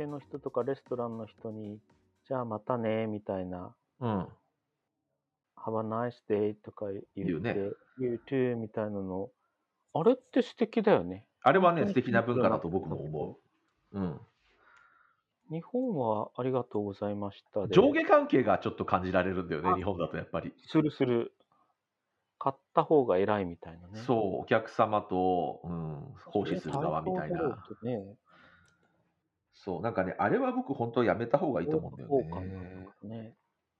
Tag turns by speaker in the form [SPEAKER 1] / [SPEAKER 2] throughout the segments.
[SPEAKER 1] 店の人とかレストランの人にじゃあまたねみたいな
[SPEAKER 2] うん。
[SPEAKER 1] Have a nice day とか言って
[SPEAKER 2] ね
[SPEAKER 1] You too みたいなのあれって素敵だよね
[SPEAKER 2] あれはね、素敵な文化だと僕も思う。うん。
[SPEAKER 1] 日本はありがとうございましたで
[SPEAKER 2] 上下関係がちょっと感じられるんだよね、
[SPEAKER 1] あ
[SPEAKER 2] 日本だとやっぱり。
[SPEAKER 1] するする買った方が偉いみたいなね
[SPEAKER 2] そう、お客様と、うん、奉仕する側みたいな。
[SPEAKER 1] ね
[SPEAKER 2] そう、なんかね、あれは僕本当やめた方がいいと思うんだよ
[SPEAKER 1] そうか
[SPEAKER 2] ね。
[SPEAKER 1] なね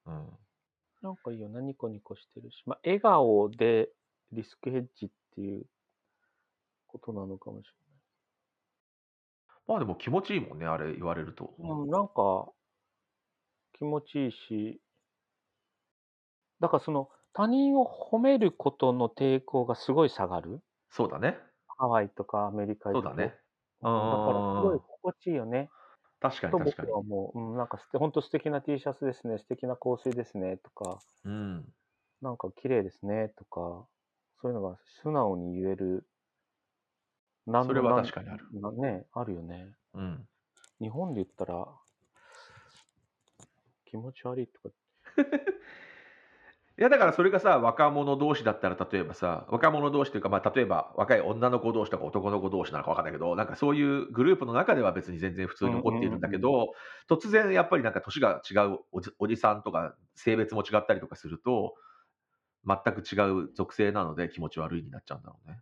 [SPEAKER 2] うん。
[SPEAKER 1] なんかいいよな、ニコニコしてるし。まあ、笑顔でリスクヘッジっていうことなのかもし
[SPEAKER 2] まあでも気持ちいいもんね、あれ言われると。
[SPEAKER 1] れない。うん、なんか気持ちいいし、だからその他人を褒めることの抵抗がすごい下がる。
[SPEAKER 2] そうだね。
[SPEAKER 1] ハワイとかアメリカと
[SPEAKER 2] そうだね。
[SPEAKER 1] うんだからすごい心地いいよね。
[SPEAKER 2] 確かに
[SPEAKER 1] と
[SPEAKER 2] 確かに
[SPEAKER 1] 僕は。もう、うん、なんか本当素敵な T シャツですね、素敵な香水ですねとか、
[SPEAKER 2] うん。
[SPEAKER 1] なんか綺麗ですねとか、そういうのが素直に言える。なん
[SPEAKER 2] それは確かにある。
[SPEAKER 1] なね、あるよね。
[SPEAKER 2] うん。
[SPEAKER 1] 日本で言ったら、気持ち悪いとか、
[SPEAKER 2] いやだからそれがさ、若者同士だったら、例えばさ、若者同士というか、まあ、例えば若い女の子同士とか男の子同士なのか分かんないけど、なんかそういうグループの中では別に全然普通に起こっているんだけど、突然やっぱりなんか年が違うおじおじさんとか性別も違ったりとかすると、全く違う属性なので気持ち悪いになっちゃうんだろうね。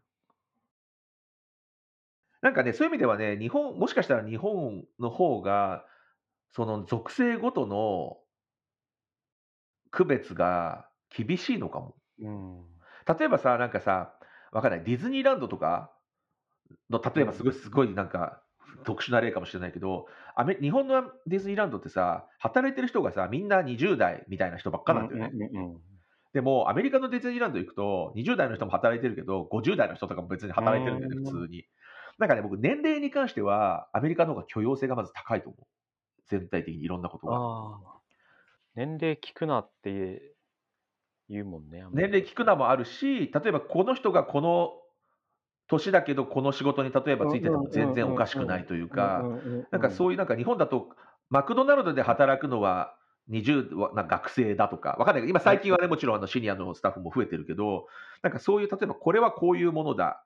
[SPEAKER 2] なんかね、そういう意味ではね、日本、もしかしたら日本の方が、その属性ごとの区別が厳しいのかも。
[SPEAKER 1] うん。
[SPEAKER 2] 例えばさ、なんかさ、わかんない、ディズニーランドとかの、例えばすごい、すごいなんか、特殊な例かもしれないけど、アメ日本のディズニーランドってさ、働いてる人がさ、みんな20代みたいな人ばっかなんだよね。
[SPEAKER 1] うんうんうん
[SPEAKER 2] でも、アメリカのディズニーランド行くと、20代の人も働いてるけど、50代の人とかも別に働いてるんだよね、
[SPEAKER 1] うん
[SPEAKER 2] 普通に。なんかね、僕、年齢に関しては、アメリカの方が許容性がまず高いと思う。全体的にいろんなことが。
[SPEAKER 1] 年齢聞くなって言うもんね。
[SPEAKER 2] 年齢聞くのもあるし、例えばこの人がこの年だけど、この仕事に例えばついてても全然おかしくないというか、なんか
[SPEAKER 1] う
[SPEAKER 2] そういうなんか日本だと、マクドナルドで働くのは20はな学生だとか、わかんないけど、今最近はね、もちろんあのシニアのスタッフも増えてるけど、なんかそういう、例えばこれはこういうものだ、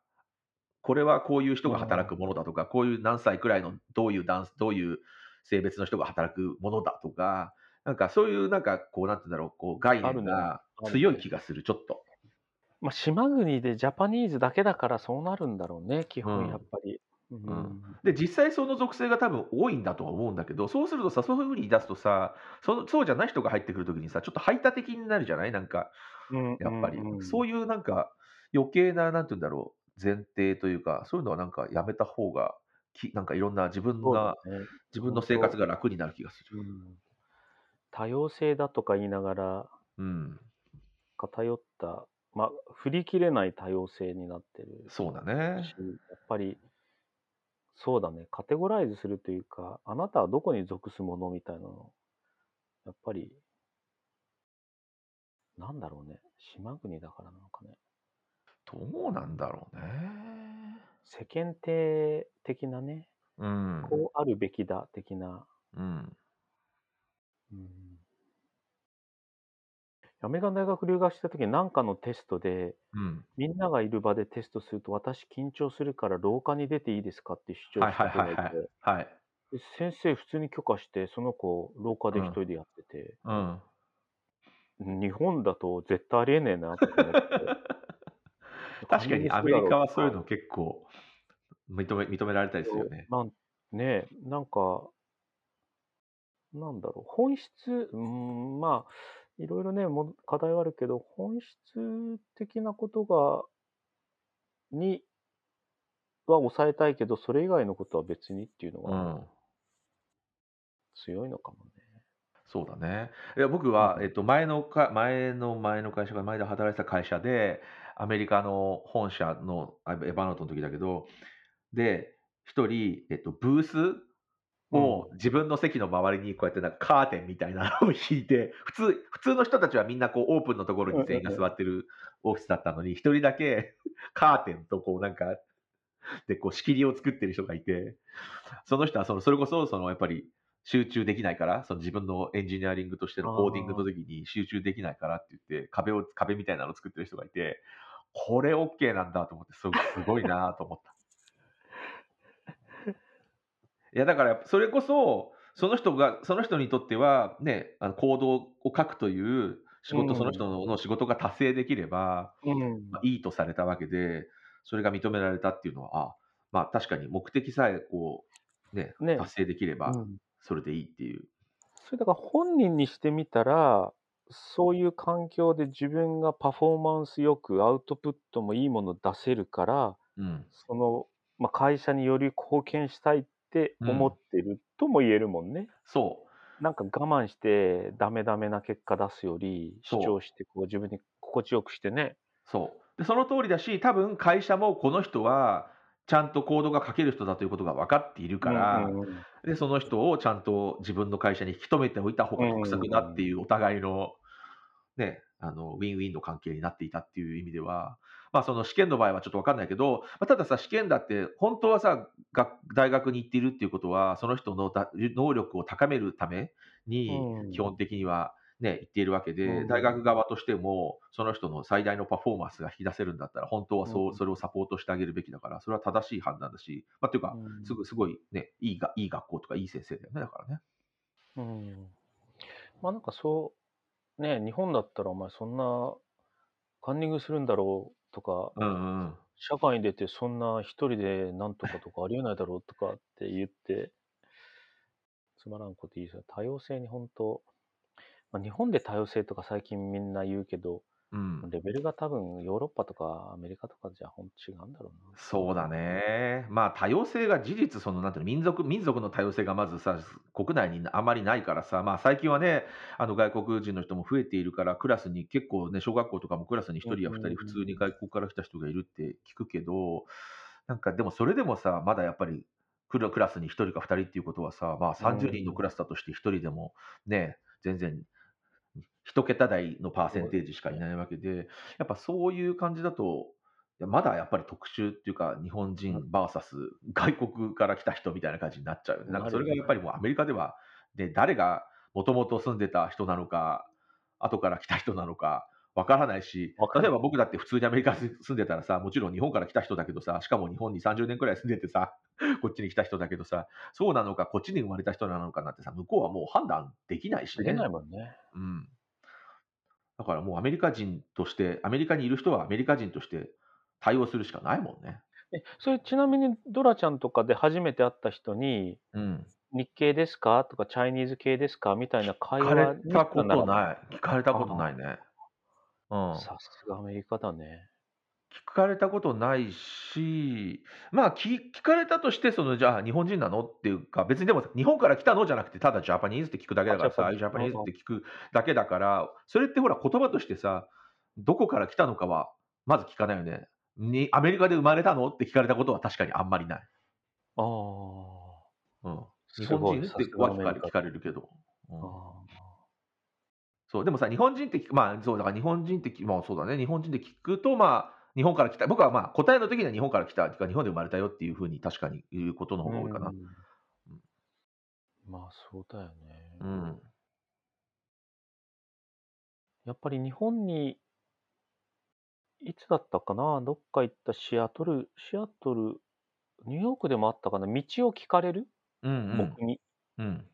[SPEAKER 2] これはこういう人が働くものだとか、こういう何歳くらいのどういうダンス、どういう性別の人が働くものだとか、なんかそういうなんかこう、なんて言うんだろう、こう概念が強い気がする、ちょっと。
[SPEAKER 1] まあ、島国でジャパニーズだけだからそうなるんだろうね、基
[SPEAKER 2] うん
[SPEAKER 1] 本やっぱり。うん
[SPEAKER 2] んで、実際その属性が多分多いんだとは思うんだけど、そうするとさ、そういうふうに言い出すとさ、そそうじゃない人が入ってくるときにさ、ちょっと排他的になるじゃない？なんか、
[SPEAKER 1] うん
[SPEAKER 2] やっぱり。そう
[SPEAKER 1] いう
[SPEAKER 2] いうなんか余計な、なんて言うんだろう、前提というか、そういうのはなんかやめた方が、きなんかいろんな自分が、
[SPEAKER 1] ね
[SPEAKER 2] 自分の生活が楽になる気がする。
[SPEAKER 1] うん多様性だとか言いながら
[SPEAKER 2] うん。
[SPEAKER 1] 偏った、まあ、振り切れない多様性になってる
[SPEAKER 2] そうだね
[SPEAKER 1] し。やっぱりそうだねカテゴライズするというかあなたはどこに属すものみたいなのやっぱりなんだろうね島国だからなのかね
[SPEAKER 2] どうなんだろうね。
[SPEAKER 1] 世間体的なね
[SPEAKER 2] うん。
[SPEAKER 1] こうあるべきだ的な
[SPEAKER 2] うん。
[SPEAKER 1] うんアメリカの大学留学した時に何かのテストで
[SPEAKER 2] うん。
[SPEAKER 1] みんながいる場でテストすると私緊張するから廊下に出ていいですか？って主張
[SPEAKER 2] はい
[SPEAKER 1] した
[SPEAKER 2] はいはい
[SPEAKER 1] て。
[SPEAKER 2] はい。
[SPEAKER 1] で先生普通に許可してその子廊下で一人でやってて、
[SPEAKER 2] うん。
[SPEAKER 1] 日本だと絶対ありえねえなと思って
[SPEAKER 2] 確かにアメリカはそういうの結構認め認められたりするよね。
[SPEAKER 1] なんねえなんかなんだろう本質うんまあいろいろねも課題はあるけど本質的なことがには抑えたいけどそれ以外のことは別にっていうのが
[SPEAKER 2] うん。
[SPEAKER 1] 強いのかもね。
[SPEAKER 2] そうだね。いや僕は、
[SPEAKER 1] うん
[SPEAKER 2] えっと、前のか、前の前の会社が、前で働いてた会社で、アメリカの本社の、あエヴァノートの時だけど、で、一人、えっと、ブースをう自分の席の周りにこうやってなんかカーテンみたいなのを引いて、普通、普通の人たちはみんなこうオープンのところに全員が座ってるオフィスだったのに、一人だけ カーテンとこうなんか、で、こう仕切りを作ってる人がいて、その人はその、それこそ、そのやっぱり集中できないから、その自分のエンジニアリングとしてのコーディングの時に集中できないからって言って、壁を、壁みたいなのを作ってる人がいて、これ OK なんだと思って、すごすごいなと思った。いや、だから、それこそ、その人が、その人にとっては、ね、あの行動を書くという仕事、
[SPEAKER 1] うん
[SPEAKER 2] その人の仕事が達成できれば、
[SPEAKER 1] うん。
[SPEAKER 2] まあ、いいとされたわけで、それが認められたっていうのは、あまあ確かに目的さえこう、ね、
[SPEAKER 1] ね
[SPEAKER 2] 達成できれば、
[SPEAKER 1] うん
[SPEAKER 2] それでいいっていう。
[SPEAKER 1] それだから本人にしてみたら、そういう環境で自分がパフォーマンスよくアウトプットもいいもの出せるから、
[SPEAKER 2] うん。
[SPEAKER 1] その、まあ、会社により貢献したいって思ってるとも言えるもんね。
[SPEAKER 2] そう。
[SPEAKER 1] なんか我慢してダメダメな結果出すより、主張してこう自分に心地よくしてね。
[SPEAKER 2] そう。で、その通りだし、多分会社もこの人は、ちゃんとコードが書ける人だということが分かっているから、で、その人をちゃんと自分の会社に引き止めておいた方が得策だっていうお互いの、ね、あの、ウィンウィンの関係になっていたっていう意味では、まあその試験の場合はちょっと分かんないけど、まあ、たださ、試験だって本当はさ、学大学に行っているっていうことは、その人のだ能力を高めるために
[SPEAKER 1] うん
[SPEAKER 2] 基本的にはね、行っているわけで、
[SPEAKER 1] うん
[SPEAKER 2] 大学側としても、その人の最大のパフォーマンスが引き出せるんだったら、本当はそうう、
[SPEAKER 1] ん
[SPEAKER 2] それをサポートしてあげるべきだから、それは正しい判断だし、まあ、っていうか、
[SPEAKER 1] うん
[SPEAKER 2] すぐ、すごいね、いいが、いい学校とかいい先生だよね、だからね。
[SPEAKER 1] うん。まあなんかそう、ね、日本だったらお前そんなカンニングするんだろうとか、
[SPEAKER 2] うんうん。
[SPEAKER 1] 社会に出てそんな一人でなんとかとかありえないだろうとかって言って、つまらんこと言いそう。多様性に本当、まあ、日本で多様性とか最近みんな言うけど、
[SPEAKER 2] うん、
[SPEAKER 1] レベルが多分ヨーロッパとかアメリカとかじゃ本当違うんだろうな。
[SPEAKER 2] そうだ。ね。まあ多様性が事実、そのなんていうの、民族、民族の多様性がまずさ、国内にあまりないからさ、まあ最近はね、あの外国人の人も増えているから、クラスに結構ね、小学校とかもクラスに1人や2
[SPEAKER 1] うんうんうん
[SPEAKER 2] 人、普通に外国から来た人がいるって聞くけど、なんかでもそれでもさ、まだやっぱりクラクラスに1人か2人っていうことはさ、まあ30人のクラスだとして1人でもね、全然一桁台のパーセンテージしかいないわけで、やっぱそういう感じだと、まだやっぱり特殊っていうか、日本人 VS 外国から来た人みたいな感じになっちゃうよね。なんかそれがやっぱりもうアメリカでは、で誰がもともと住んでた人なのか、後から来た人なのか、わからないし例えば僕だって普通にアメリカに住んでたらさ、もちろん日本から来た人だけどさ、しかも日本に30年くらい住んでてさ、こっちに来た人だけどさ、そうなのか、こっちに生まれた人なのかなんてさ、向こうはもう判断できないしね。
[SPEAKER 1] できないもんね。
[SPEAKER 2] うん。だからもうアメリカ人として、アメリカにいる人はアメリカ人として対応するしかないもんね。
[SPEAKER 1] え、それちなみにドラちゃんとかで初めて会った人に、
[SPEAKER 2] うん。
[SPEAKER 1] 日系ですか？とか、チャイニーズ系ですか？みたいな会
[SPEAKER 2] 聞か
[SPEAKER 1] 話
[SPEAKER 2] れたこと
[SPEAKER 1] な
[SPEAKER 2] い。聞かれたことないね。うん。
[SPEAKER 1] さすがアメリカだね。
[SPEAKER 2] 聞かれたことないし、まあ聞聞かれたとして、そのじゃあ日本人なの？っていうか、別にでも日本から来たのじゃなくて、ただジャパニーズって聞くだけだからさ、
[SPEAKER 1] あ
[SPEAKER 2] ジャパニーズ
[SPEAKER 1] うん
[SPEAKER 2] って聞くだけだから、それってほら言葉としてさ、どこから来たのかはまず聞かないよね。にアメリカで生まれたの？って聞かれたことは確かにあんまりない。
[SPEAKER 1] ああ。
[SPEAKER 2] うん、日
[SPEAKER 1] すごい
[SPEAKER 2] 本人って
[SPEAKER 1] さすが
[SPEAKER 2] は聞かれ聞かれるけど。うん
[SPEAKER 1] あ
[SPEAKER 2] そう、でもさ、日本人って聞く、まあ、そう、だから日本人ってまあそうだね、日本人で聞くと、まあ、日本から来た、僕はまあ、答えの時には日本から来た、日本で生まれたよっていうふうに確かに言うことの
[SPEAKER 1] ー
[SPEAKER 2] 方が多いかな。
[SPEAKER 1] うんまあ、そうだよね。
[SPEAKER 2] うん。
[SPEAKER 1] やっぱり日本に、いつだったかな？どっか行ったシアトル、シアトル、ニューヨークでもあったかな？道を聞かれる、
[SPEAKER 2] うん、うん。
[SPEAKER 1] 僕に。
[SPEAKER 2] うん。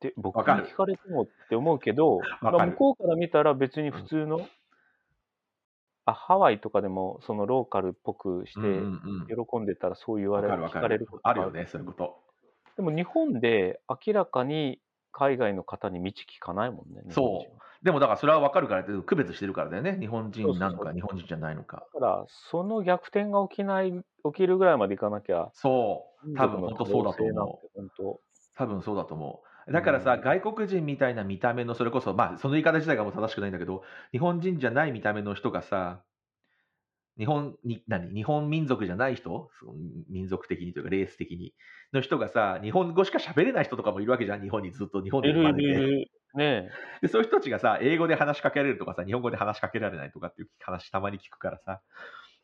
[SPEAKER 1] で、僕に聞かれてもって思うけど、まあ向こうから見たら別に普通の、あ、ハワイとかでもそのローカルっぽくして
[SPEAKER 2] うんうんうん。
[SPEAKER 1] 喜んでたらそう言われる、
[SPEAKER 2] わかるわか
[SPEAKER 1] 聞かれる
[SPEAKER 2] る
[SPEAKER 1] こと。が
[SPEAKER 2] あるよね、そういうこと。
[SPEAKER 1] でも日本で明らかに海外の方に道聞かないもんね。日本人は
[SPEAKER 2] でもだからそれはわかるからって、区別してるからだよね。日本人なのか、
[SPEAKER 1] そうそうそう
[SPEAKER 2] 日本人じゃないのか。
[SPEAKER 1] だから、その逆転が起きない、起きるぐらいまでいかなきゃ、
[SPEAKER 2] そう。多分本当そうだと思う多分そうだと思う。だからさ、
[SPEAKER 1] うん
[SPEAKER 2] 外国人みたいな見た目の、それこそ、まあ、その言い方自体がもう正しくないんだけど、日本人じゃない見た目の人がさ、日本に、何？日本民族じゃない人？民族的にというか、レース的にの人がさ、日本語しか喋れない人とかもいるわけじゃん、日本にずっと日本で
[SPEAKER 1] いるい
[SPEAKER 2] 生まれて。
[SPEAKER 1] ね
[SPEAKER 2] で、そういう人たちがさ、英語で話しかけられるとかさ、日本語で話しかけられないとかっていう話たまに聞くからさ、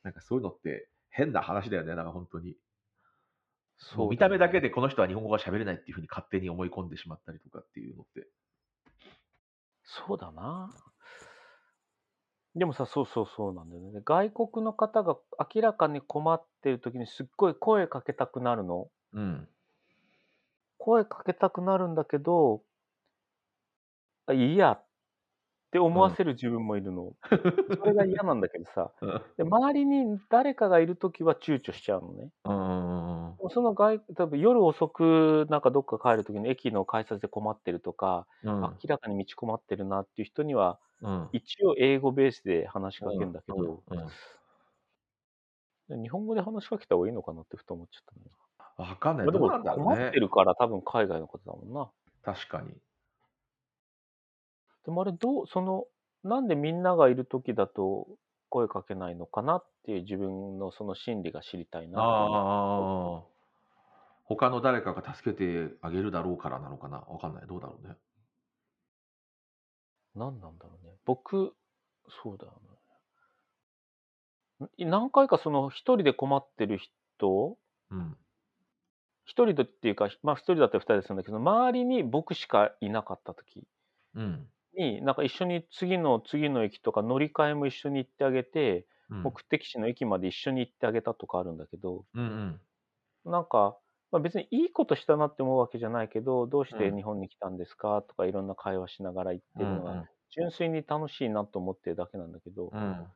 [SPEAKER 2] なんかそういうのって変な話だよね、なんか本当に。
[SPEAKER 1] そう
[SPEAKER 2] 見た目だけでこの人は日本語が喋れないっていうふうに勝手に思い込んでしまったりとかっていうのって。
[SPEAKER 1] そうだな。でもさ、そうそうそうなんだよね。外国の方が明らかに困ってる時にすっごい声かけたくなるの？
[SPEAKER 2] うん。
[SPEAKER 1] 声かけたくなるんだけど、あいいやって思わせる自分もいるの。それが嫌なんだけどさ。
[SPEAKER 2] うん
[SPEAKER 1] で周りに誰かがいる時は躊躇しちゃうのね。
[SPEAKER 2] うん。
[SPEAKER 1] その外、多分夜遅くなんかどっか帰る時に駅の改札で困ってるとか、
[SPEAKER 2] うん。
[SPEAKER 1] 明らかに道困ってるなっていう人には、
[SPEAKER 2] うん。
[SPEAKER 1] 一応英語ベースで話しかけるんだけど、日本語で話しかけた方がいいのかなってふと思っちゃったね。
[SPEAKER 2] わかんない。
[SPEAKER 1] まあでも困って。るから多分海外の方だもんな。
[SPEAKER 2] 確かに。
[SPEAKER 1] でもあれどう、その、なんでみんながいる時だと声かけないのかなっていう自分のその心理が知りたいな
[SPEAKER 2] ああ。他の誰かが助けてあげるだろうからなのかな？わかんない。どうだろうね。
[SPEAKER 1] う。何なんだろうね。僕、そうだよね。ん何回かその一人で困ってる人、
[SPEAKER 2] うん。
[SPEAKER 1] 一人でっていうか、まあ一人だったら二人でするんだけど、周りに僕しかいなかった時
[SPEAKER 2] うん。
[SPEAKER 1] に、なんか一緒に次の次の駅とか乗り換えも一緒に行ってあげて、
[SPEAKER 2] うん。
[SPEAKER 1] 目的地の駅まで一緒に行ってあげたとかあるんだけど、
[SPEAKER 2] うんうん。
[SPEAKER 1] なんか、まあ、別にいいことしたなって思うわけじゃないけど、どうして
[SPEAKER 2] うん
[SPEAKER 1] 日本に来たんですかとかいろんな会話しながら言ってるのが、
[SPEAKER 2] うん
[SPEAKER 1] 純粋に楽しいなと思ってるだけなんだけど、
[SPEAKER 2] うん。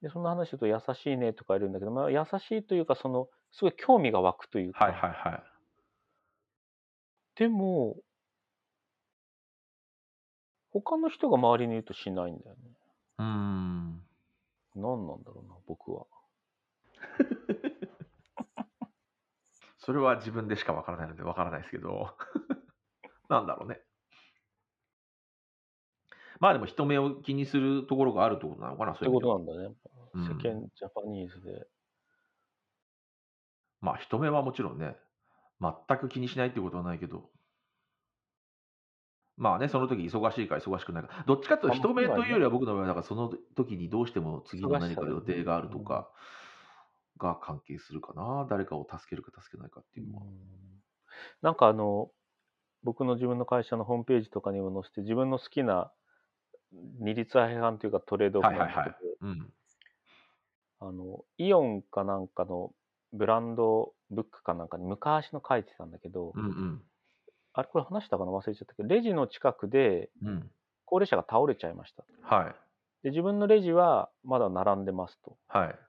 [SPEAKER 1] でそんな話すると優しいねとか言うんだけど、まあ、優しいというか、その、すごい興味が湧くというか、
[SPEAKER 2] はいはいはい。
[SPEAKER 1] でも、他の人が周りにいるとしないんだよね。
[SPEAKER 2] うーん。
[SPEAKER 1] 何なんだろうな、僕は。
[SPEAKER 2] それは自分でしかわからないのでわからないですけど、なんだろうね。まあでも人目を気にするところがあるってことなのかな、そういう意味では
[SPEAKER 1] となんだね。
[SPEAKER 2] うん
[SPEAKER 1] 世間ジャパニーズで。
[SPEAKER 2] まあ人目はもちろんね、全く気にしないってことはないけど、まあね、その時忙しいか忙しくないか、どっちかというと
[SPEAKER 1] あ
[SPEAKER 2] 人目
[SPEAKER 1] まあ
[SPEAKER 2] というよりは僕の場合は、だからその時にどうしても次の何か予定があるとかが関係するかな、誰かを助けるか助けないかっていうのは。
[SPEAKER 1] なんかあの、僕の自分の会社のホームページとかにも載せて、自分の好きな二律背反というかトレードオフ
[SPEAKER 2] はい
[SPEAKER 1] なんだけど、
[SPEAKER 2] はいはい。うん。
[SPEAKER 1] あの、イオンかなんかのブランドブックかなんかに昔の書いてたんだけど、
[SPEAKER 2] うんうん。
[SPEAKER 1] あれこれ話したかな？忘れちゃったけど、レジの近くで
[SPEAKER 2] うん。
[SPEAKER 1] 高齢者が倒れちゃいました。
[SPEAKER 2] はい。
[SPEAKER 1] で、自分のレジはまだ並んでますと。
[SPEAKER 2] はい。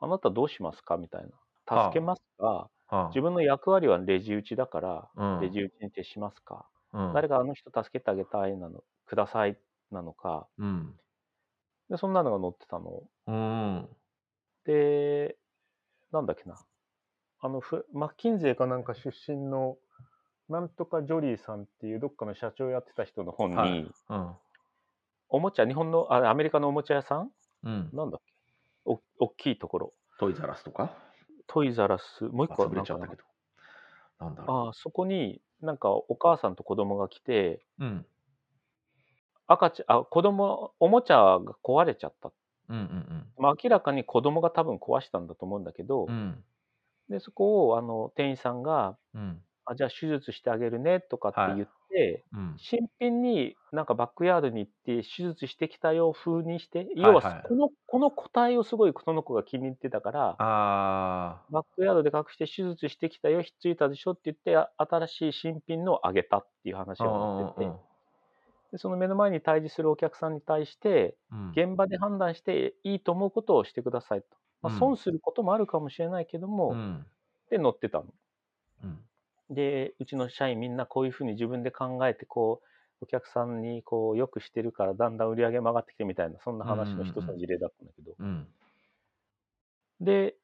[SPEAKER 1] あなたどうしますか？みたい
[SPEAKER 2] は
[SPEAKER 1] な。
[SPEAKER 2] あ
[SPEAKER 1] 助けますか、
[SPEAKER 2] はあ
[SPEAKER 1] 自分の役割はレジ打ちだから、
[SPEAKER 2] うん
[SPEAKER 1] レジ打ちに徹しますか、
[SPEAKER 2] うん
[SPEAKER 1] 誰かあの人助けてあげたいなの、くださいなのか、
[SPEAKER 2] うん。
[SPEAKER 1] で、そんなのが載ってたの。
[SPEAKER 2] うん。
[SPEAKER 1] で、なんだっけな。あの、ふマッキンゼーかなんか出身の、なんとかジョリーさんっていうどっかの社長やってた人の本に、
[SPEAKER 2] はいうん。
[SPEAKER 1] おもちゃ、日本の、あ、アメリカのおもちゃ屋さん？
[SPEAKER 2] うん。
[SPEAKER 1] なんだっけ？お大きいところ。
[SPEAKER 2] トイザラスとか？
[SPEAKER 1] トイザラス、もう一
[SPEAKER 2] あ
[SPEAKER 1] 個
[SPEAKER 2] 潰れちゃったけど。なんだろ
[SPEAKER 1] あそこになんかお母さんと子供が来て、
[SPEAKER 2] う。うん。
[SPEAKER 1] 赤ちゃん、あ、子供、おもちゃが壊れちゃった。
[SPEAKER 2] うんうん
[SPEAKER 1] まあ、明らかに子供が多分壊したんだと思うんだけど、
[SPEAKER 2] うん。うん。
[SPEAKER 1] で、そこをあの店員さんが、
[SPEAKER 2] うん。
[SPEAKER 1] あじゃあ手術してあげるねとかって言って、
[SPEAKER 2] うん。
[SPEAKER 1] 新品になんかバックヤードに行って手術してきたよ風にして、
[SPEAKER 2] い
[SPEAKER 1] 要は
[SPEAKER 2] はい
[SPEAKER 1] このこの個体をすごいその子が気に入ってたから、
[SPEAKER 2] あ
[SPEAKER 1] バックヤードで隠して手術してきたよ、ひっついたでしょって言って、あ新しい新品のをあげたっていう話
[SPEAKER 2] あ。
[SPEAKER 1] が載ってて、でその目の前に対峙するお客さんに対して、
[SPEAKER 2] うん。
[SPEAKER 1] 現場で判断していいと思うことをしてくださいと。まあ、
[SPEAKER 2] うん
[SPEAKER 1] 損することもあるかもしれないけども、
[SPEAKER 2] うん。
[SPEAKER 1] で載ってたの。
[SPEAKER 2] うん。
[SPEAKER 1] で、うちの社員みんなこういうふうに自分で考えて、こう、お客さんにこう、よくしてるから、だんだん売り上げも上がってきてみたいな、そんな話の一つの事例だったんだけど。
[SPEAKER 2] うん。
[SPEAKER 1] で、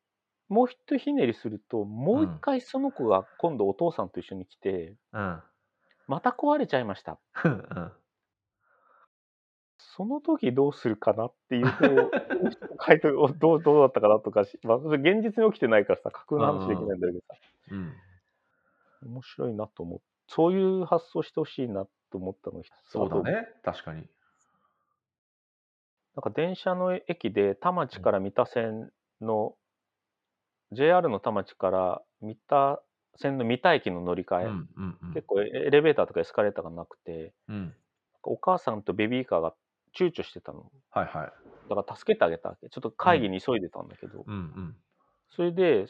[SPEAKER 1] もう一ひねりすると、もう一回その子が今度お父さんと一緒に来て、
[SPEAKER 2] うん。
[SPEAKER 1] また壊れちゃいました。
[SPEAKER 2] うん。
[SPEAKER 1] その時どうするかなっていうと、回答をどうどうだったかなとかし、まあ、現実に起きてないからさ、架空の話できないんだけどさ、
[SPEAKER 2] うん。
[SPEAKER 1] 面白いなと思う。そういう発想してほしいなと思ったの
[SPEAKER 2] そうだね。確かに。
[SPEAKER 1] なんか電車の駅で田町から三田線の、JR の田町から三田線の三田駅の乗り換え、
[SPEAKER 2] うんうんうん。
[SPEAKER 1] 結構エエレベーターとかエスカレーターがなくて、
[SPEAKER 2] うん。
[SPEAKER 1] お母さんとベビーカーが躊躇してたの。
[SPEAKER 2] はいはい。
[SPEAKER 1] だから助けてあげたわけ。ちょっと会議に急いでたんだけど、
[SPEAKER 2] うんうん。
[SPEAKER 1] それで、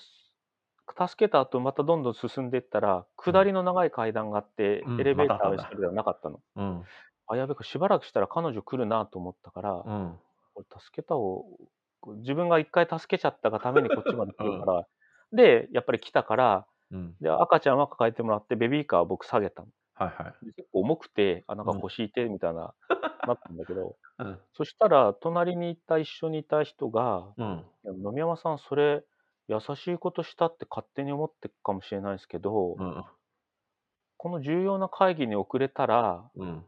[SPEAKER 1] 助けた後またどんどん進んでいったら、下りの長い階段があって、
[SPEAKER 2] うん
[SPEAKER 1] エレベーター、
[SPEAKER 2] またあったんだ
[SPEAKER 1] エスカレーターがなかったの。
[SPEAKER 2] うん。
[SPEAKER 1] あ、やべえ、しばらくしたら彼女来るなと思ったから、
[SPEAKER 2] うん。
[SPEAKER 1] これ助けたを、自分が一回助けちゃったがためにこっちまで来るから、で、やっぱり来たから、
[SPEAKER 2] うん。
[SPEAKER 1] で、赤ちゃんは抱えてもらって、ベビーカーは僕下げたの。
[SPEAKER 2] はいはい。
[SPEAKER 1] で結構重くて、あ、なんか腰痛いみたいな、なったんだけど、
[SPEAKER 2] うん。
[SPEAKER 1] そしたら、隣にいた、一緒にいた人が、
[SPEAKER 2] うん。
[SPEAKER 1] 野見山さん、それ、優しいことしたって勝手に思ってるかもしれないですけど、
[SPEAKER 2] うん。
[SPEAKER 1] この重要な会議に遅れたら、
[SPEAKER 2] うん。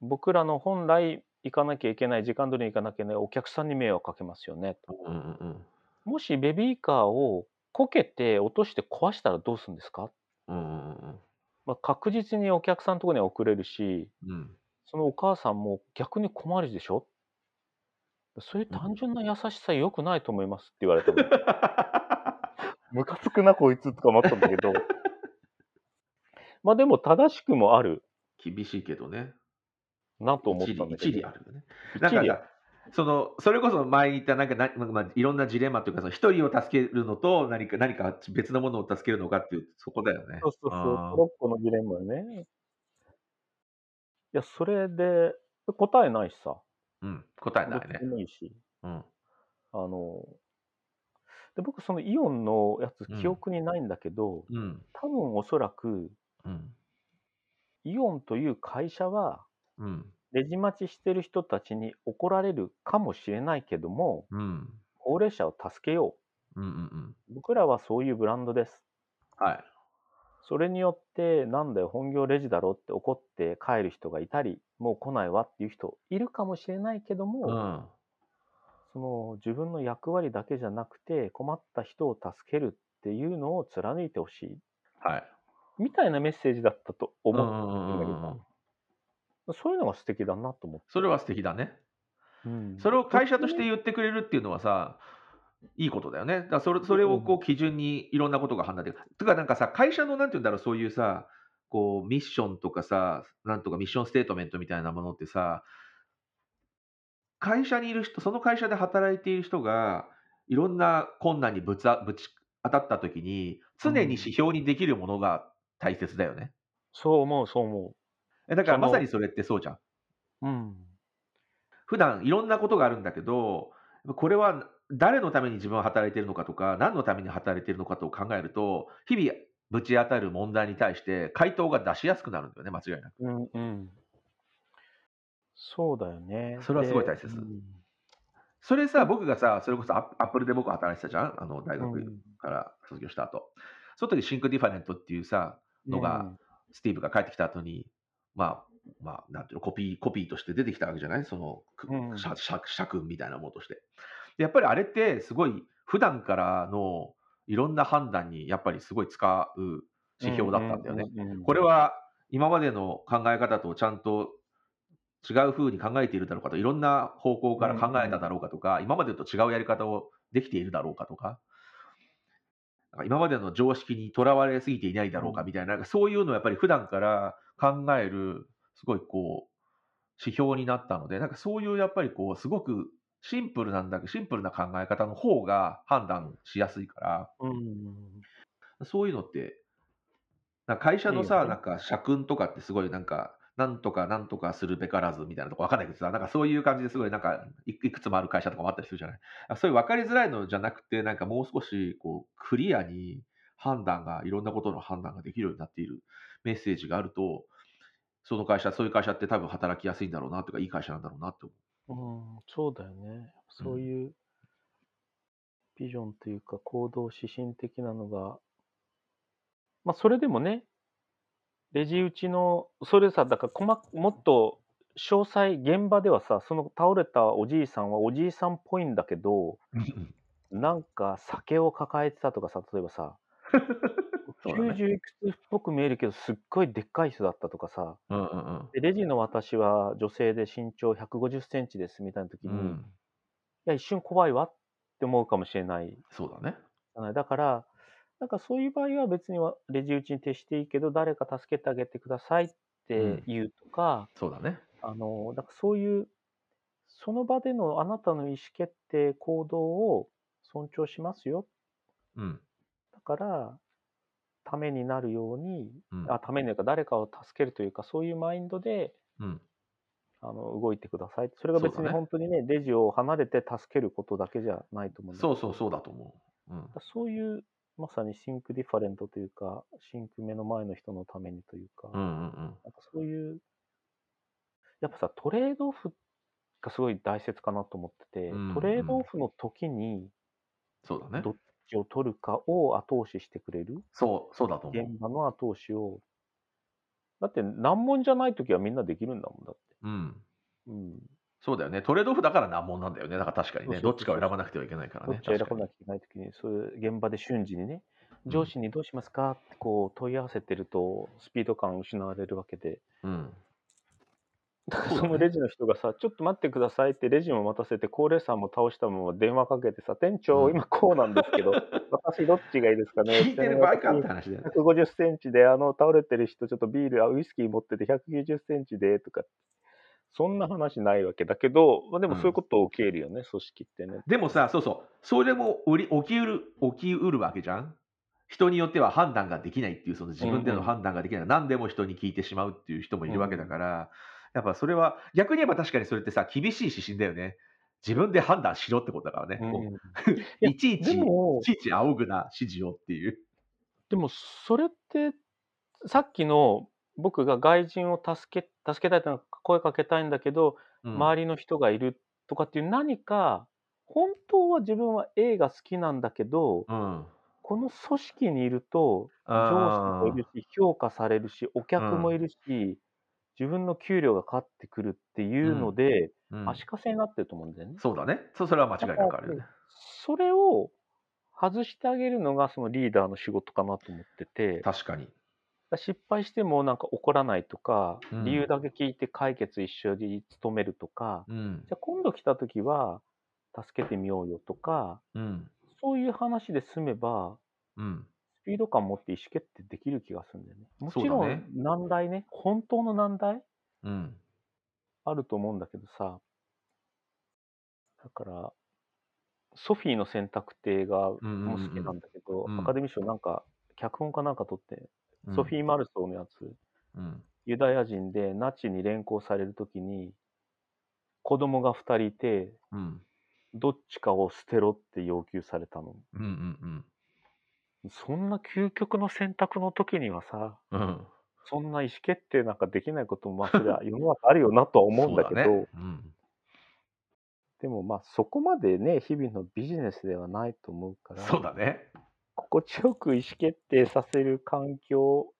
[SPEAKER 1] 僕らの本来行かなきゃいけない、時間通りに行かなきゃいけないお客さんに迷惑かけますよね。と
[SPEAKER 2] うんうん
[SPEAKER 1] もしベビーカーをこけて落として壊したらどうするんですか、
[SPEAKER 2] うん。うんうん
[SPEAKER 1] まあ、確実にお客さんのところには遅れるし、
[SPEAKER 2] うん。うん。
[SPEAKER 1] そのお母さんも逆に困るでしょ？そういう単純な優しさ良くないと思いますって言われたの。ムカつくなこいつとか思ったんだけど。まあでも正しくもある
[SPEAKER 2] 厳しいけどね。
[SPEAKER 1] なと思っ
[SPEAKER 2] 一理
[SPEAKER 1] たんだけど。
[SPEAKER 2] 一理あるよね。なんか
[SPEAKER 1] 一理あ
[SPEAKER 2] さそのそれこそ前に言ったなんかな、まあ、いろんなジレンマというかその一人を助けるのと何か何か別のものを助けるのかっていうそこだよね。
[SPEAKER 1] そうそうそう、トロッコのジレンマよね。いや、それで、答えないしさ。
[SPEAKER 2] うん、答えないね。
[SPEAKER 1] もいいし。
[SPEAKER 2] うん。
[SPEAKER 1] あの、で僕、そのイオンのやつ、
[SPEAKER 2] うん
[SPEAKER 1] 記憶にないんだけど、
[SPEAKER 2] うん。
[SPEAKER 1] 多分おそらく、
[SPEAKER 2] うん。
[SPEAKER 1] イオンという会社は、
[SPEAKER 2] うん。
[SPEAKER 1] レジ待ちしてる人たちに怒られるかもしれないけども、
[SPEAKER 2] うん。
[SPEAKER 1] 高齢者を助けよ
[SPEAKER 2] うん。うん。うん。
[SPEAKER 1] う。僕らはそういうブランドです。
[SPEAKER 2] はい。
[SPEAKER 1] それによって、なんだよ、本業レジだろって怒って帰る人がいたり、もう来ないわっていう人いるかもしれないけども、
[SPEAKER 2] うん。
[SPEAKER 1] その自分の役割だけじゃなくて、困った人を助けるっていうのを貫いてほしい。
[SPEAKER 2] はい。
[SPEAKER 1] みたいなメッセージだったと思
[SPEAKER 2] うんうん
[SPEAKER 1] う。
[SPEAKER 2] うんうん
[SPEAKER 1] そういうのが素敵だなと思って。
[SPEAKER 2] それは素敵だね。
[SPEAKER 1] うん
[SPEAKER 2] それを会社として言ってくれるっていうのはさ、いいことだよね。だからそれそれをこう基準にいろんなことが判断できる。てか、なんかさ、会社のなんて言うんだろう、そういうさ、こうミッションとかさ、なんとかミッションステートメントみたいなものってさ、会社にいる人、その会社で働いている人が、いろんな困難にぶつあぶち当たった時に、常に指標にできるものが大切だよね。
[SPEAKER 1] そう思う、そう思
[SPEAKER 2] えだからまさにそれってそうじゃん。
[SPEAKER 1] う。うん。
[SPEAKER 2] 普段いろんなことがあるんだけど、これは誰のために自分は働いているのかとか、何のために働いているのかと考えると、日々ぶち当たる問題に対して回答が出しやすくなるんだよね、間違いなく。
[SPEAKER 1] うんうん。そうだよね。
[SPEAKER 2] それはすごい大切
[SPEAKER 1] でうん
[SPEAKER 2] それさ、僕がさ、それこそアップルで僕働いてたじゃん、あの大学
[SPEAKER 1] うん
[SPEAKER 2] から卒業した後。その時 Think Different っていうさ、のがスティーブが帰ってきた後に、まあ、まあ、なんていうの、コピー、コピーとして出てきたわけじゃない？その、く
[SPEAKER 1] うん
[SPEAKER 2] 社訓みたいなものとして。でやっぱりあれって、すごい、普段からのいろんな判断に、やっぱりすごい使う指標だったんだよね。。これは、今までの考え方とちゃんと違う風に考えているだろうかと、いろんな方向から考えただろうかとか、今までと違うやり方をできているだろうかとか、今までの常識にとらわれすぎていないだろうかみたいな、そういうのをやっぱり普段から考える、すごいこう、指標になったので、なんかそういうやっぱりこう、すごくシンプルなんだけど、シンプルな考え方の方が判断しやすいから、
[SPEAKER 1] うん。
[SPEAKER 2] そういうのって、会社のさ、なんか社訓とかってすごいなんか、なんとかなんとかするべからずみたいなとこわかんないけどさ、なんかそういう感じですごいなんかいいくつもある会社とかもあったりするじゃない。あそういう分かりづらいのじゃなくて、なんかもう少しこうクリアに判断が、いろんなことの判断ができるようになっているメッセージがあると、その会社、そういう会社って多分働きやすいんだろうなとか、いい会社なんだろうなって思
[SPEAKER 1] うん、そうだよね。そういうビジョンというか行動指針的なのが、まあそれでもね、レジ打ちの、それさ、だから細かもっと詳細、現場ではさ、その倒れたおじいさんはおじいさんっぽいんだけど、なんか酒を抱えてたとかさ、例えばさ、
[SPEAKER 2] そうだね
[SPEAKER 1] 90いくつっぽく見えるけど、すっごいでっかい人だったとかさ、
[SPEAKER 2] うんうんうん。
[SPEAKER 1] でレジの私は女性で身長150センチですみたいな時に、い
[SPEAKER 2] うん、
[SPEAKER 1] や、一瞬怖いわって思うかもしれない
[SPEAKER 2] そうだね。
[SPEAKER 1] じゃない。だから、なんかそういう場合は別にはレジ打ちに徹していいけど、誰か助けてあげてくださいって言うとか、
[SPEAKER 2] そうだね。
[SPEAKER 1] あの、だからそういう、その場でのあなたの意思決定、行動を尊重しますよ。
[SPEAKER 2] うん。
[SPEAKER 1] だから、ためになるように、
[SPEAKER 2] うん
[SPEAKER 1] あためになるか誰かを助けるというか、そういうマインドで
[SPEAKER 2] うん。
[SPEAKER 1] あの動いてください。それが別に本当にね、レジを離れて助けることだけじゃないと思う
[SPEAKER 2] そうそうそうだと思う。うん。
[SPEAKER 1] そういう、まさに Think Different というか、 Think 目の前の人のためにというか、
[SPEAKER 2] うんうんうん。
[SPEAKER 1] なんかそういう、やっぱさ、トレードオフがすごい大切かなと思ってて、
[SPEAKER 2] うんうん
[SPEAKER 1] トレードオフの時に
[SPEAKER 2] そうだね。
[SPEAKER 1] どっちを取るかを後押ししてくれる、
[SPEAKER 2] そう、そうだと思う。
[SPEAKER 1] 現場の後押しを。だって難問じゃない時はみんなできるんだもんだって。
[SPEAKER 2] うん。
[SPEAKER 1] うん。
[SPEAKER 2] そうだよね。トレードオフだから難問なんだよね。だから確かにね。どっちかを選ばなくてはいけないからね。
[SPEAKER 1] どっちを選ばなきゃいけない時に、そういう現場で瞬時にね、
[SPEAKER 2] うん
[SPEAKER 1] 上司にどうしますかってこう問い合わせてると、スピード感失われるわけで。
[SPEAKER 2] うん。
[SPEAKER 1] だから
[SPEAKER 2] そ
[SPEAKER 1] のレジの人がさ、ちょっと待ってくださいってレジも待たせて、高齢者も倒したまま電話かけてさ、店長、
[SPEAKER 2] うん。
[SPEAKER 1] 今こうなんですけど、私どっちがいいですかね？
[SPEAKER 2] 聞いてる場合かって話だよね。
[SPEAKER 1] 150センチで、あの、倒れてる人、ちょっとビール、あウイスキー持ってて190センチで、とか、そんな話ないわけだけど、まあ、でもそういうことを受け入れるよね、組織ってね。
[SPEAKER 2] でもさ、そうそう、それも売り起きうる起きうるわけじゃん？人によっては判断ができないっていう、その自分での判断ができない、何でも人に聞いてしまうっていう人もいるわけだから、やっぱそれは、逆に言えば確かにそれってさ、厳しい指針だよね。自分で判断しろってことだからね。いちいち、いちいち仰ぐな指示をっていう。
[SPEAKER 1] でもそれって、さっきの僕が外人を助け、助けたいと声かけたいんだけど、
[SPEAKER 2] うん
[SPEAKER 1] 周りの人がいるとかっていう何か、本当は自分は A が好きなんだけど、
[SPEAKER 2] うん。
[SPEAKER 1] この組織にいると、上司もいるし、評価されるし、お客もいるし、自分の給料がかかってくるっていうので、
[SPEAKER 2] うん
[SPEAKER 1] 足かせになってると思うんだよね。
[SPEAKER 2] そうだね。そそれは間違いなくあるよね。
[SPEAKER 1] それを外してあげるのがそのリーダーの仕事かなと思ってて、
[SPEAKER 2] 確かに。
[SPEAKER 1] 失敗してもなんか怒らないとか、
[SPEAKER 2] うん
[SPEAKER 1] 理由だけ聞いて解決一緒に努めるとか、
[SPEAKER 2] うん
[SPEAKER 1] じゃ。あ今度来た時は助けてみようよとか、
[SPEAKER 2] うん。
[SPEAKER 1] そういう話で済めば、
[SPEAKER 2] うん。
[SPEAKER 1] スピード感持って意思決定できる気がするんだよね。もちろん難題ね、本当の難題？
[SPEAKER 2] うん。
[SPEAKER 1] あると思うんだけどさ、だから、ソフィーの選択って映画
[SPEAKER 2] うんうんうん
[SPEAKER 1] も好きなんだけど、
[SPEAKER 2] うん
[SPEAKER 1] アカデミー賞なんか、脚本かなんか撮って、
[SPEAKER 2] うん
[SPEAKER 1] ソフィー・マルソーのやつ、
[SPEAKER 2] うん。
[SPEAKER 1] ユダヤ人でナチに連行されるときに、子供が2人いて、
[SPEAKER 2] うん。
[SPEAKER 1] どっちかを捨てろって要求されたの。
[SPEAKER 2] うんうん
[SPEAKER 1] そんな究極の選択の時にはさ、
[SPEAKER 2] うん。うん。
[SPEAKER 1] そんな意思決定なんかできないことも、まあ、それは世の中あるよなとは思うんだけど、
[SPEAKER 2] ねうん。
[SPEAKER 1] でもまあ、そこまでね、日々のビジネスではないと思うから、
[SPEAKER 2] そうだね。
[SPEAKER 1] 心地よく意思決定させる環境、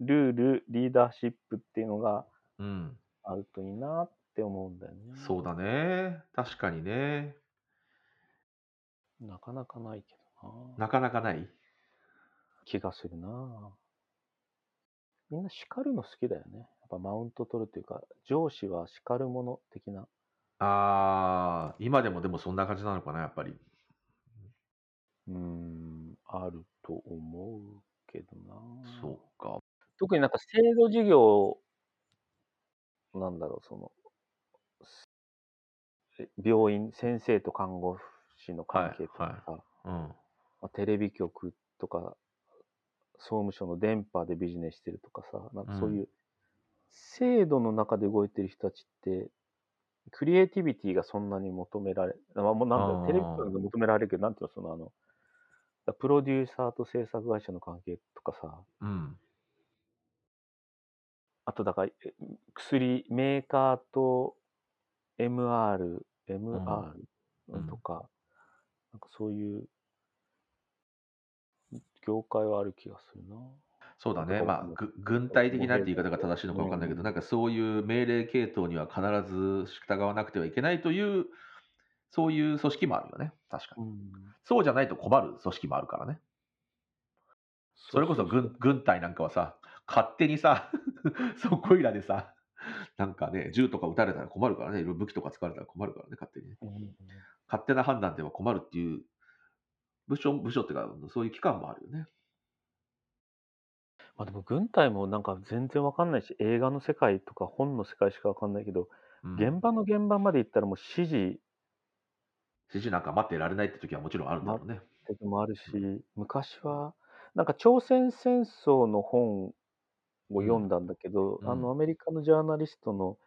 [SPEAKER 1] ルール、リーダーシップっていうのが
[SPEAKER 2] うん。
[SPEAKER 1] あるといいなって思うんだよね。
[SPEAKER 2] そうだね。確かにね。
[SPEAKER 1] なかなかないけどな。
[SPEAKER 2] なかなかない。
[SPEAKER 1] 気がするな。みんな叱るの好きだよね。やっぱマウント取るというか、上司は叱るもの的な。
[SPEAKER 2] ああ、今でもでもそんな感じなのかな、やっぱり。
[SPEAKER 1] うーん、あると思うけどな。
[SPEAKER 2] そうか。
[SPEAKER 1] 特になんか制度事業、なんだろう、その、え病院、先生と看護師の関係とかさ、
[SPEAKER 2] うん。
[SPEAKER 1] まあ、テレビ局とか、総務省の電波でビジネスしてるとかさ、なんかそういう制度の中で動いてる人たちって、クリエイティビティがそんなに求められ、まあ、もうなんだろ
[SPEAKER 2] あー。
[SPEAKER 1] う、テレビ局が求められるけど、なんていうの、そのあの、プロデューサーと制作会社の関係とかさ、
[SPEAKER 2] うん。
[SPEAKER 1] あとだから、え薬、メーカーと MR、MR
[SPEAKER 2] うん。
[SPEAKER 1] とか、なんかそういう業界はある気がするな。
[SPEAKER 2] そうだね、まあ、ぐ軍隊的なって言い方が正しいのか分かんないけど、
[SPEAKER 1] うん
[SPEAKER 2] なんかそういう命令系統には必ず従わなくてはいけないという、そういう組織もあるよね、確かに。
[SPEAKER 1] うん
[SPEAKER 2] そうじゃないと困る組織もあるからね。それこそ軍軍隊なんかはさ、勝手にさ、そこいらでさ、なんかね、銃とか撃たれたら困るからね、いろいろ武器とか使われたら困るからね、勝手にね。
[SPEAKER 1] うん
[SPEAKER 2] 勝手な判断では困るっていう部署、部署っていうか、そういう機関もあるよね。
[SPEAKER 1] まあでも軍隊もなんか全然わかんないし、映画の世界とか本の世界しかわかんないけど、
[SPEAKER 2] うん。
[SPEAKER 1] 現場の現場まで行ったらもう指示
[SPEAKER 2] 指示なんか待ってられないって時はもちろんあるんだろうね。
[SPEAKER 1] ってのもあるし、昔は、なんか朝鮮戦争の本を読んだんだけど、
[SPEAKER 2] うん。
[SPEAKER 1] あのアメリカのジャーナリストの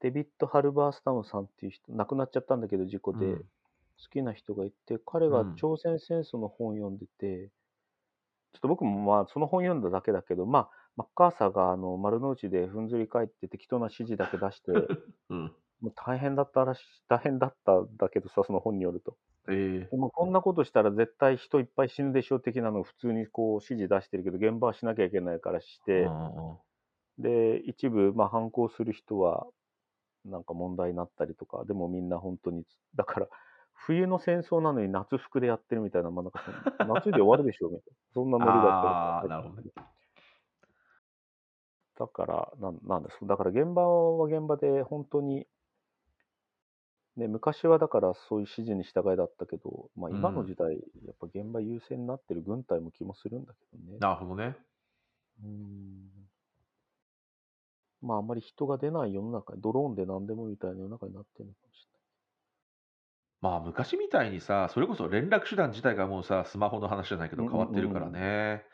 [SPEAKER 1] デビッド・ハルバースタムさんっていう人、亡くなっちゃったんだけど、事故で、
[SPEAKER 2] うん
[SPEAKER 1] 好きな人がいて、彼が
[SPEAKER 2] うん
[SPEAKER 1] 朝鮮戦争の本読んでて、ちょっと僕もまあその本読んだだけだけど、まあ、マッカーサーがあの丸の内でふんずり返って適当な指示だけ出して、
[SPEAKER 2] うん。
[SPEAKER 1] もう大変だったらし大変だったんだけどさ、その本によると。
[SPEAKER 2] ええ
[SPEAKER 1] でもこんなことしたら絶対人いっぱい死ぬでしょ的なのを普通にこう指示出してるけど、現場はしなきゃいけないからして、
[SPEAKER 2] うんうん
[SPEAKER 1] で、一部、まあ、反抗する人は、なんか問題になったりとか、でもみんな本当に、だから、冬の戦争なのに夏服でやってるみたいな、まあ、なんか夏で終わるでしょみたいな。そんなノリだった
[SPEAKER 2] なるほどね
[SPEAKER 1] だから、なんなんですだから現場は現場で本当に、ね、昔はだからそういう指示に従いだったけど、まあ、今の時代、やっぱ現場優先になってる軍隊も気もするんだけどね。
[SPEAKER 2] なるほどね。
[SPEAKER 1] うーんまあ、あんまり人が出ない世の中に、ドローンで何でもみたいな世の中になってるのかもし
[SPEAKER 2] まあ昔みたいにさ、それこそ連絡手段自体がもうさ、スマホの話じゃないけど
[SPEAKER 1] うん
[SPEAKER 2] 変わってるからね。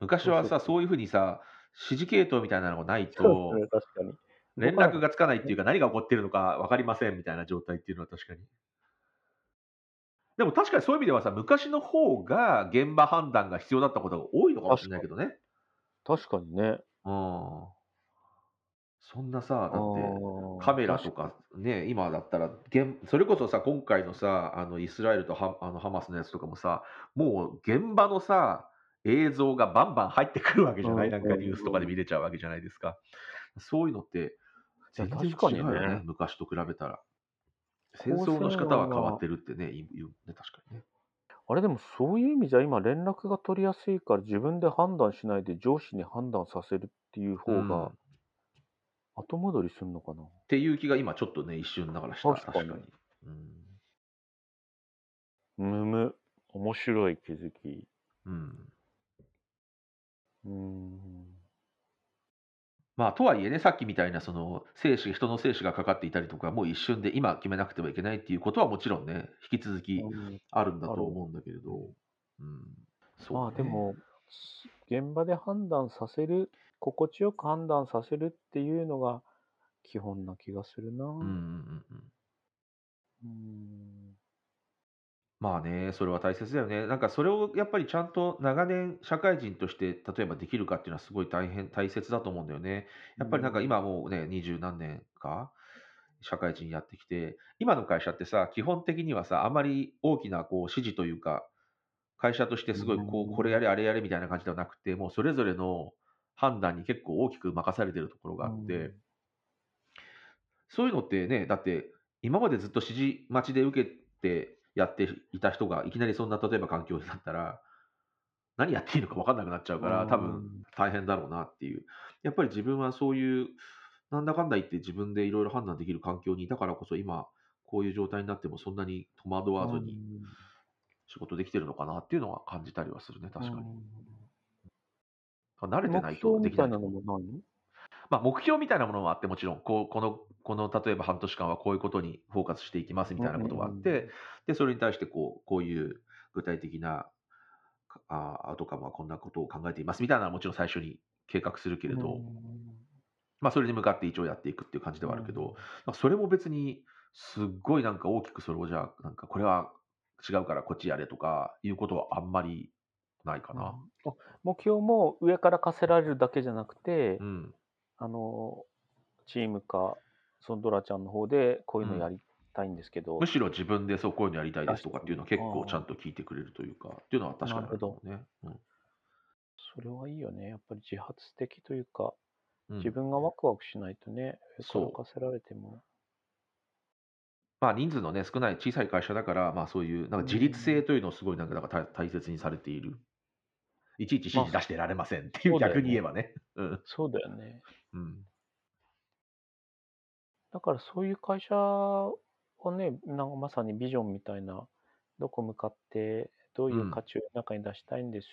[SPEAKER 2] 昔はさ、
[SPEAKER 1] そうそう
[SPEAKER 2] そういうふうにさ、指示系統みたいなのがないと
[SPEAKER 1] です、ね、確かに。
[SPEAKER 2] 連絡がつかないっていうか何が起こってるのか分かりませんみたいな状態っていうのは確かに。でも確かにそういう意味ではさ、昔の方が現場判断が必要だったことが多いのかもしれないけどね。
[SPEAKER 1] 確かにね。
[SPEAKER 2] うん。そんなさ、だって、カメラとかね、今だったら、現それこそさ、今回のさ、あのイスラエルとハあのハマスのやつとかもさ、もう現場のさ、映像がバンバン入ってくるわけじゃない、
[SPEAKER 1] うん
[SPEAKER 2] なんかニュースとかで見れちゃうわけじゃないですか。そういうのって、全然違
[SPEAKER 1] 確かに
[SPEAKER 2] うよね
[SPEAKER 1] ね
[SPEAKER 2] 昔と比べたら。戦争の仕方は変わってるってね、言うね確かにね。
[SPEAKER 1] あれでもそういう意味じゃ今連絡が取りやすいから自分で判断しないで上司に判断させるっていう方
[SPEAKER 2] うん
[SPEAKER 1] が後戻りするのかな、
[SPEAKER 2] っていう気が今ちょっとね、一瞬ながらした。
[SPEAKER 1] 確かに
[SPEAKER 2] うん
[SPEAKER 1] むむ。面白い気づき。
[SPEAKER 2] うん
[SPEAKER 1] うーん。
[SPEAKER 2] まあ、とはいえね、さっきみたいな、その、生死、人の生死がかかっていたりとか、もう一瞬で今決めなくてはいけないっていうことはもちろんね、引き続き
[SPEAKER 1] うん
[SPEAKER 2] あるんだと思うんだけれど、うん。そうね
[SPEAKER 1] まあで、も、現場で判断させる、心地よく判断させるっていうのが基本な気がするな。
[SPEAKER 2] うんうんうんうん。
[SPEAKER 1] うん
[SPEAKER 2] まあね、それは大切だよね。なんかそれをやっぱりちゃんと長年社会人として例えばできるかっていうのはすごい大変、大切だと思うんだよね。やっぱりなんか今もうね、二十何年か社会人やってきて、今の会社ってさ、基本的にはさ、あまり大きなこう指示というか、会社としてすごいこ
[SPEAKER 1] う
[SPEAKER 2] これやれあれやれみたいな感じではなくて、もうそれぞれの判断に結構大きく任されてるところがあって、そういうのってね、だって今までずっと指示待ちで受けてやっていた人がいきなりそんな例えば環境になったら、何やっていいのか分かんなくなっちゃうから、
[SPEAKER 1] うん。
[SPEAKER 2] 多分大変だろうなっていう。やっぱり自分はそういう、なんだかんだ言って自分でいろいろ判断できる環境にいたからこそ今、こういう状態になってもそんなに戸惑わずに仕事できてるのかなっていうのは感じたりはするね、確かに。慣れてない
[SPEAKER 1] 目標
[SPEAKER 2] とできない。
[SPEAKER 1] みたいなのもない？の
[SPEAKER 2] まあ、目標みたいなものもあって、もちろん、こうこの、この例えば半年間はこういうことにフォーカスしていきますみたいなことがあっ
[SPEAKER 1] うん
[SPEAKER 2] て、で、それに対してこう、こういう具体的な、かあアウトカムはこんなことを考えていますみたいなのはもちろん最初に計画するけれど、まあ、それに向かって一応やっていくっていう感じではあるけど、まあそれも別に、すっごいなんか大きくそれをじゃあ、なんかこれは違うからこっちやれとかいうことはあんまりないかな。
[SPEAKER 1] あ目標も上から課せられるだけじゃなくて、
[SPEAKER 2] うん。
[SPEAKER 1] あのチームかそのドラちゃんの方でこういうのやりたいんですけど、
[SPEAKER 2] むしろ自分でそうこういうのやりたいですとかっていうのを結構ちゃんと聞いてくれるというか、っていうのは確かにあるとね。うん
[SPEAKER 1] それはいいよね。やっぱり自発的というか、
[SPEAKER 2] うん
[SPEAKER 1] 自分がワクワクしないとね、上から
[SPEAKER 2] そう
[SPEAKER 1] 課せられても。
[SPEAKER 2] まあ人数のね、少ない小さい会社だから、まあそういう、なんか自立性というのをすごいなんかだから大大切にされている。いちいち指示出してられませんっていう、逆に言えばね。うん。
[SPEAKER 1] そうだよね。
[SPEAKER 2] うん。
[SPEAKER 1] だからそういう会社をね、なんかまさにビジョンみたいな、どこ向かって、どういう価値を中に出したいんです、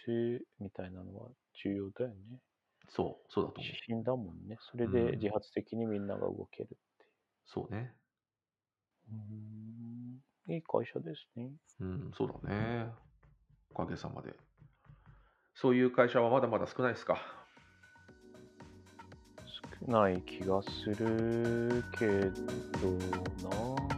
[SPEAKER 1] みたいなのは重要だよね。
[SPEAKER 2] そう、そうだと思う
[SPEAKER 1] 指。針だもんね。それ
[SPEAKER 2] うん
[SPEAKER 1] で自発的にみんなが動けるって
[SPEAKER 2] そうね。
[SPEAKER 1] いう。ん、いい会社ですね。
[SPEAKER 2] うん、そうだね。おかげさまで。そういう会社はまだまだ少ないですか？
[SPEAKER 1] 少ない気がするけどな。